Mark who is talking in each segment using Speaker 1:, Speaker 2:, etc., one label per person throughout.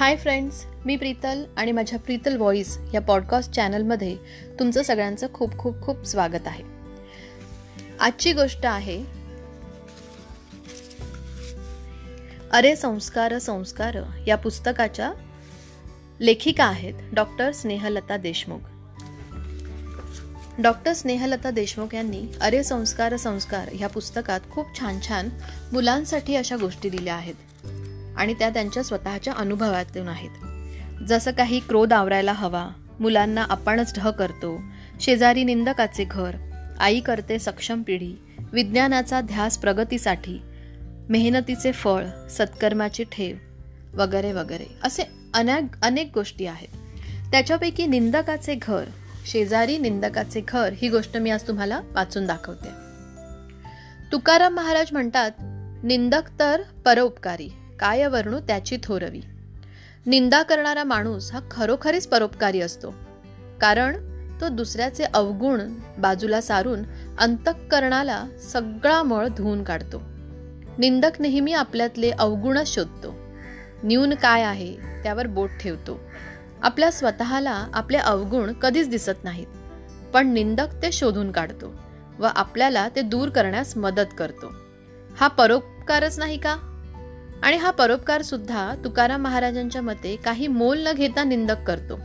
Speaker 1: Hi friends मी प्रीतल आणि माझ्या Preetal voice या पॉडकास्ट चॅनलमध्ये तुमचं सगळ्यांचं खूप खूप खूप स्वागत आहे. आजची गोष्ट आहे अरे संस्कार संस्कार या पुस्तकाच्या लेखिका आहेत डॉक्टर स्नेहलता देशमुख. डॉक्टर स्नेहलता देशमुख यांनी अरे संस्कार संस्कार ह्या पुस्तकात खूप छान छान मुलांसाठी अशा गोष्टी दिल्या आहेत. आणि त्या त्यांच्या स्वतःच्या अनुभवातून आहेत. जसं काही क्रोध आवरायला हवा मुलांना आपणच ढ करतो शेजारी निंदकाचे घर आई करते सक्षम पिढी विज्ञानाचा ध्यास प्रगतीसाठी मेहनतीचे फळ सत्कर्माची ठेव वगैरे वगैरे. असे अनेक अनेक गोष्टी आहेत. त्याच्यापैकी निंदकाचे घर शेजारी निंदकाचे घर ही गोष्ट मी आज तुम्हाला वाचून दाखवते. तुकाराम महाराज म्हणतात निंदक तर परोपकारी काय वर्णू त्याची थोरवी. निंदा करणारा माणूस हा खरोखरीच परोपकारी असतो. कारण तो दुसऱ्याचे अवगुण बाजूला सारून अंतःकरणाला सगळा मळ धुवून काढतो. निंदक नेहमी आपल्यातले अवगुणच शोधतो. न्यून काय आहे त्यावर बोट ठेवतो. आपल्या स्वतःला आपले अवगुण कधीच दिसत नाहीत. पण निंदक ते शोधून काढतो व आपल्याला ते दूर करण्यास मदत करतो. हा परोपकारच नाही का? आणि हा परोपकार सुद्धा तुकाराम महाराजांच्या मते काही मोल न घेता निंदक करतो.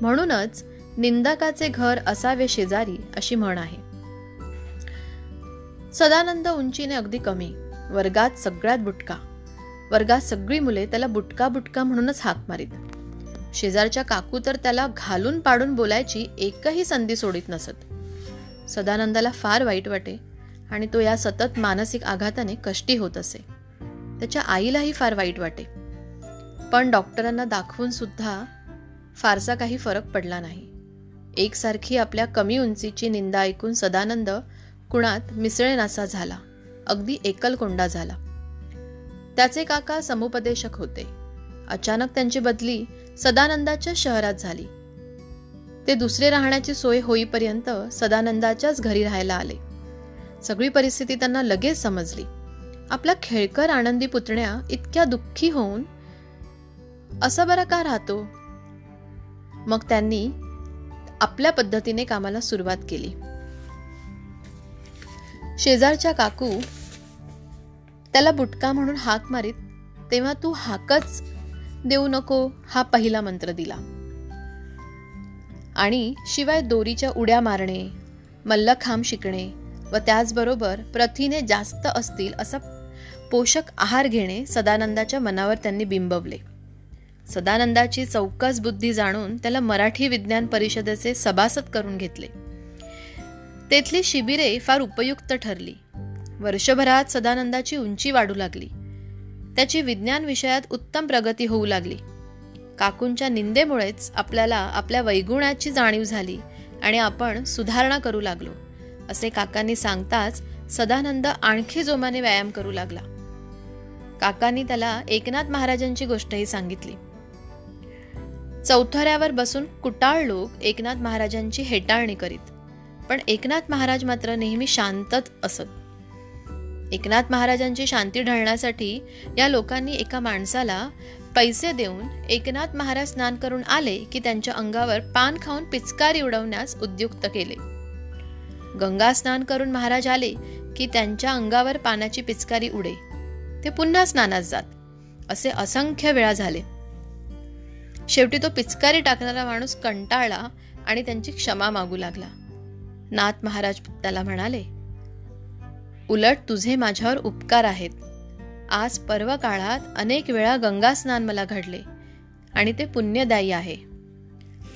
Speaker 1: म्हणूनच निंदकाचे घर असावे शेजारी अशी म्हण आहे. सदानंद उंचीने अगदी कमी वर्गात सगळ्यात बुटका. वर्गात सगळी मुले त्याला बुटका बुटका म्हणूनच हाक मारीत. शेजारच्या काकू तर त्याला घालून पाडून बोलायची एकही संधी सोडित नसत. सदानंदाला फार वाईट वाटे आणि तो या सतत मानसिक आघाताने कष्टी होत असे. त्याच्या आईलाही फार वाईट वाटे. पण डॉक्टरांना दाखवून सुद्धा फारसा काही फरक पडला नाही. एकसारखी आपल्या कमी उंचीची निंदा ऐकून सदानंद कुणात मिसळेनासा झाला. अगदी एकलकोंडा झाला. त्याचे काका समुपदेशक होते. अचानक त्यांची बदली सदानंदाच्या शहरात झाली. ते दुसरे राहण्याची सोय होईपर्यंत सदानंदाच्याच घरी राहायला आले. सगळी परिस्थिती त्यांना लगेच समजली. आपला खेळकर आनंदी पुतण्या इतक्या दुःखी होऊन असा बरा का राहतो? मग त्यांनी आपल्या पद्धतीने कामाला सुरुवात केली. शेजारच्या काकू त्याला बुटका म्हणून हाक मारीत तेव्हा तू हाकच देऊ नको हा पहिला मंत्र दिला. आणि शिवाय दोरीच्या उड्या मारणे मल्लखांब शिकणे व त्याचबरोबर प्रथिने जास्त असतील असा पोषक आहार घेणे सदानंदाच्या मनावर त्यांनी बिंबवले. सदानंदाची चौकस बुद्धी जाणून त्याला मराठी विज्ञान परिषदेचे सभासद करून घेतले. तेथली शिबिरे फार उपयुक्त ठरली. वर्षभरात सदानंदाची उंची वाढू लागली. त्याची विज्ञान विषयात उत्तम प्रगती होऊ लागली. काकूंच्या निंदेमुळेच आपल्याला आपल्या वैगुणाची जाणीव झाली आणि आपण सुधारणा करू लागलो असे काकांनी सांगताच सदानंद आणखी जोमाने व्यायाम करू लागला. काकांनी त्याला एकनाथ महाराजांची गोष्टही सांगितली. चौथऱ्यावर बसून कुटाळ लोक एकनाथ महाराजांची हेटाळणी करीत. पण एकनाथ महाराज मात्र नेहमी शांतच असत. एकनाथ महाराजांची शांती ढळण्यासाठी या लोकांनी एका माणसाला पैसे देऊन एकनाथ महाराज स्नान करून आले की त्यांच्या अंगावर पान खाऊन पिचकारी उडवण्यास उद्युक्त केले. गंगा स्नान करून महाराज आले की त्यांच्या अंगावर पानाची पिचकारी उडे. ते पुन्हा स्नानात जात. असे असंख्य वेळा झाले. शेवटी तो पिचकारी टाकणारा माणूस कंटाळला आणि त्यांची क्षमा मागू लागला. नाथ महाराज त्याला म्हणाले उलट तुझे माझ्यावर उपकार आहेत. आज पर्व काळात अनेक वेळा गंगा स्नान मला घडले आणि ते पुण्यदायी आहे.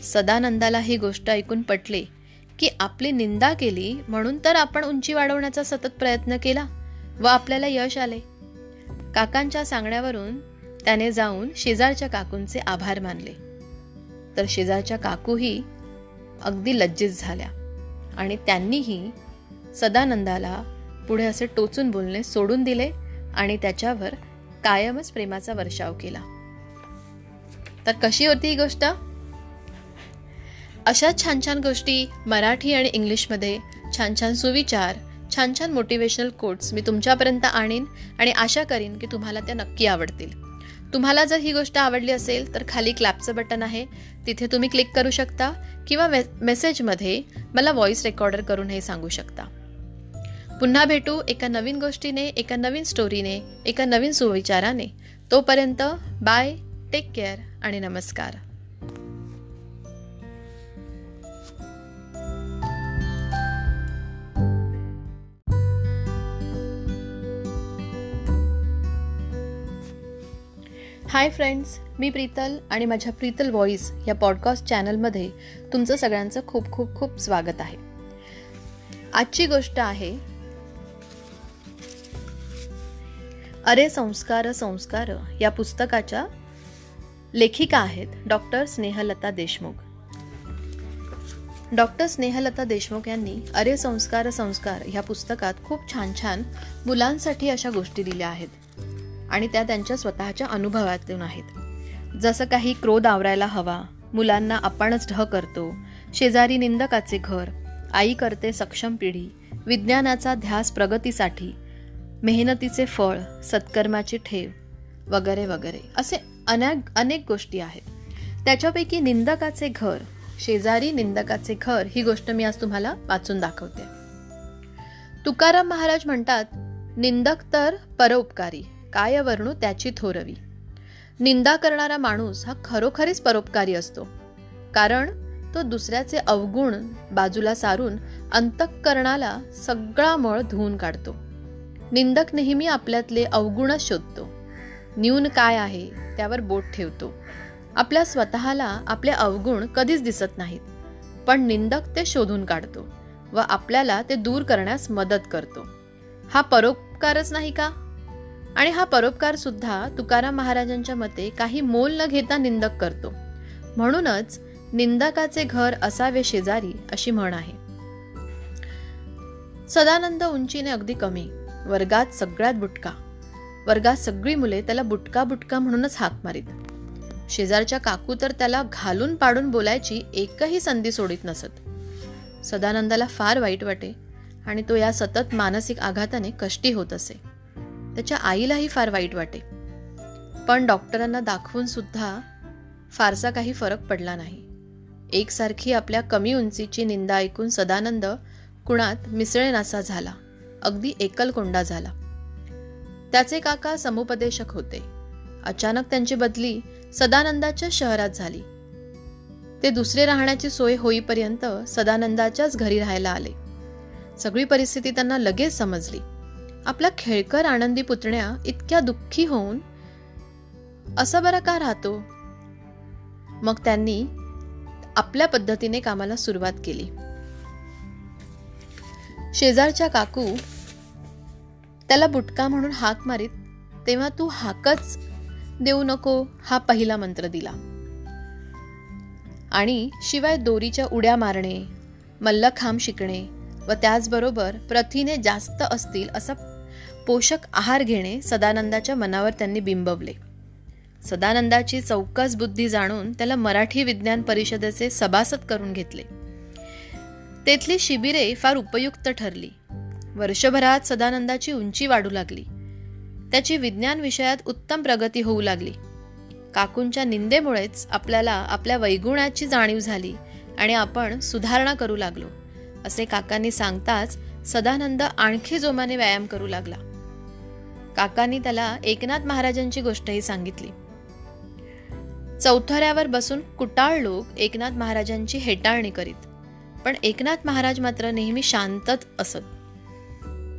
Speaker 1: सदानंदाला ही गोष्ट ऐकून पटले की आपली निंदा केली म्हणून तर आपण उंची वाढवण्याचा सतत प्रयत्न केला व आपल्याला यश आले. काकांच्या सांगण्यावरून त्याने जाऊन शेजारच्या काकूंचे आभार मानले. तर शेजारच्या काकूही अगदी लज्जित झाल्या आणि त्यांनीही सदानंदाला पुढे असे टोचून बोलणे सोडून दिले आणि त्याच्यावर कायमच प्रेमाचा वर्षाव केला. तर कशी होती ही गोष्ट? अशा छान छान गोष्टी मराठी आणि इंग्लिशमध्ये छान छान सुविचार छान छान मोटिवेशनल कोट्स मी तुमच्यापर्यंत आणीन आणि आशा करीन की तुम्हाला त्या नक्की आवडतील. तुम्हाला जर ही गोष्ट आवडली असेल तर खाली क्लॅपचं बटन आहे. तिथे तुम्ही क्लिक करू शकता किंवा मे मेसेजमध्ये मला व्हॉइस रेकॉर्डर करून हे सांगू शकता. पुन्हा भेटू एका नवीन गोष्टीने एका नवीन स्टोरीने एका नवीन सुविचाराने. तोपर्यंत बाय टेक केअर आणि नमस्कार. हाय फ्रेंड्स मी प्रीतल आणि माझ्या प्रीतल व्हॉइस या पॉडकास्ट चॅनलमध्ये तुमचं सगळ्यांचं खूप खूप खूप स्वागत आहे. आजची गोष्ट आहे अरे संस्कार संस्कार या पुस्तकाच्या लेखिका आहेत डॉक्टर स्नेहलता देशमुख. डॉक्टर स्नेहलता देशमुख यांनी अरे संस्कार संस्कार ह्या पुस्तकात खूप छान छान मुलांसाठी अशा गोष्टी दिल्या आहेत. आणि त्या त्यांच्या स्वतःच्या अनुभवातून आहेत. जसं काही क्रोध आवरायला हवा मुलांना आपणच ढ करतो शेजारी निंदकाचे घर आई करते सक्षम पिढी विज्ञानाचा ध्यास प्रगतीसाठी मेहनतीचे फळ सत्कर्माची ठेव वगैरे वगैरे असे अनेक अनेक गोष्टी आहेत. त्याच्यापैकी निंदकाचे घर शेजारी निंदकाचे घर ही गोष्ट मी आज तुम्हाला वाचून दाखवते. तुकाराम महाराज म्हणतात निंदक तर परोपकारी काय वर्णू त्याची थोरवी. निंदा करणारा माणूस हा खरोखरीच परोपकारी असतो. कारण तो दुसऱ्याचे अवगुण बाजूला सारून अंतःकरणाला सगळा मळ धुवून काढतो. निंदक नेहमी आपल्यातले अवगुणच शोधतो. न्यून काय आहे त्यावर बोट ठेवतो. आपल्या स्वतःला आपले अवगुण कधीच दिसत नाहीत. पण निंदक ते शोधून काढतो व आपल्याला ते दूर करण्यास मदत करतो. हा परोपकारच नाही का? आणि हा परोपकार सुद्धा तुकाराम महाराजांच्या मते काही मोल न घेता निंदक करतो. म्हणूनच निंदकाचे घर असावे शेजारी अशी म्हण आहे. सदानंद उंचीने अगदी कमी वर्गात सगळ्यात बुटका. वर्गात सगळी मुले त्याला बुटका बुटका म्हणूनच हाक मारीत. शेजारच्या काकू तर त्याला घालून पाडून बोलायची एकही संधी सोडित नसत. सदानंदाला फार वाईट वाटे आणि तो या सतत मानसिक आघाताने कष्टी होत असे. त्याच्या आईलाही फार वाईट वाटे. पण डॉक्टरांना दाखवून सुद्धा फारसा काही फरक पडला नाही. एकसारखी आपल्या कमी उंचीची निंदा ऐकून सदानंद कुणात मिसळेनासा झाला. अगदी एकलकोंडा झाला. त्याचे काका समुपदेशक होते. अचानक त्यांची बदली सदानंदाच्या शहरात झाली. ते दुसरे राहण्याची सोय होईपर्यंत सदानंदाच्याच घरी राहायला आले. सगळी परिस्थिती त्यांना लगेच समजली. आपला खेळकर आनंदी पुतण्या इतक्या दुःखी होऊन असं बरं का राहतो? मग त्यांनी आपल्या पद्धतीने कामाला सुरुवात केली. शेजारच्या काकू त्याला बुटका म्हणून हाक मारीत तेव्हा तू हाकच देऊ नको हा पहिला मंत्र दिला. आणि शिवाय दोरीच्या उड्या मारणे मल्लखांब शिकणे व त्याचबरोबर प्रथिने जास्त असतील असा पोषक आहार घेणे सदानंदाच्या मनावर त्यांनी बिंबवले. सदानंदाची चौकस बुद्धी जाणून त्याला मराठी विज्ञान परिषदेचे सभासद करून घेतले. तेथली शिबिरे फार उपयुक्त ठरली. वर्षभरात सदानंदाची उंची वाढू लागली. त्याची विज्ञान विषयात उत्तम प्रगती होऊ लागली. काकूंच्या निंदेमुळेच आपल्याला आपल्या वैगुणाची जाणीव झाली आणि आपण सुधारणा करू लागलो असे काकांनी सांगताच सदानंद आणखी जोमाने व्यायाम करू लागला. काकांनी त्याला एकनाथ महाराजांची गोष्टही सांगितली. चौथऱ्यावर बसून कुटाळ लोक एकनाथ महाराजांची हेटाळणी करीत पण एकनाथ महाराज मात्र नेहमी शांतच असत.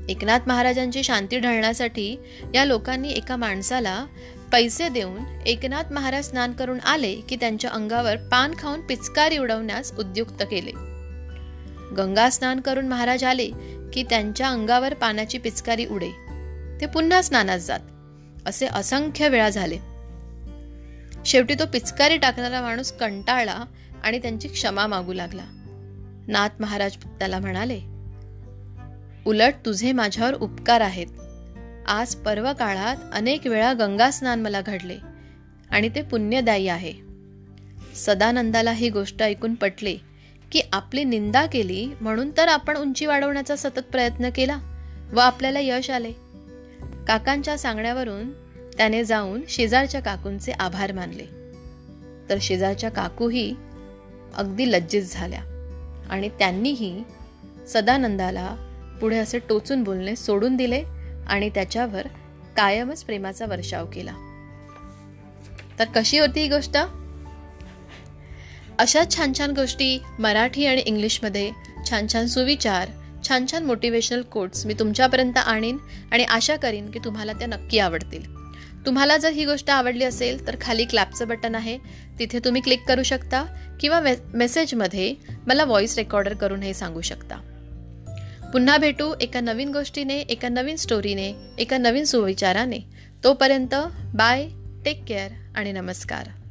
Speaker 1: एकनाथ महाराजांची शांती ढळण्यासाठी या लोकांनी एका माणसाला पैसे देऊन एकनाथ महाराज स्नान करून आले की त्यांच्या अंगावर पान खाऊन पिचकारी उडवण्यास उद्युक्त केले. गंगा स्नान करून महाराज आले की त्यांच्या अंगावर पानाची पिचकारी उडे. ते पुन्हा स्नानात जात. असे असंख्य वेळा झाले. शेवटी तो पिचकारी टाकणारा माणूस कंटाळला आणि त्यांची क्षमा मागू लागला. नाथ महाराज त्याला म्हणाले उलट तुझे माझ्यावर उपकार आहेत. आज पर्व काळात अनेक वेळा गंगा स्नान मला घडले आणि ते पुण्यदायी आहे. सदानंदाला ही गोष्ट ऐकून पटले की आपली निंदा केली म्हणून तर आपण उंची वाढवण्याचा सतत प्रयत्न केला व आपल्याला यश आले. काकांच्या सांगण्यावरून त्याने जाऊन शेजारच्या काकूंचे आभार मानले. तर शेजारच्या काकूही अगदी लज्जित झाल्या आणि त्यांनीही सदानंदाला पुढे असे टोचून बोलणे सोडून दिले आणि त्याच्यावर कायमच प्रेमाचा वर्षाव केला. तर कशी होती ही गोष्ट? अशा छान छान गोष्टी मराठी आणि इंग्लिशमध्ये छान छान सुविचार छान छान मोटिवेशनल कोट्स मी तुमच्यापर्यंत आणीन आणि आशा करीन की तुम्हाला त्या नक्की आवडतील. तुम्हाला जर ही गोष्ट आवडली असेल तर खाली क्लॅपचं बटन आहे. तिथे तुम्ही क्लिक करू शकता किंवा मे मेसेजमध्ये मला व्हॉइस रेकॉर्डर करून हे सांगू शकता. पुन्हा भेटू एका नवीन गोष्टीने एका नवीन स्टोरीने एका नवीन सुविचाराने. तोपर्यंत बाय टेक केअर आणि नमस्कार.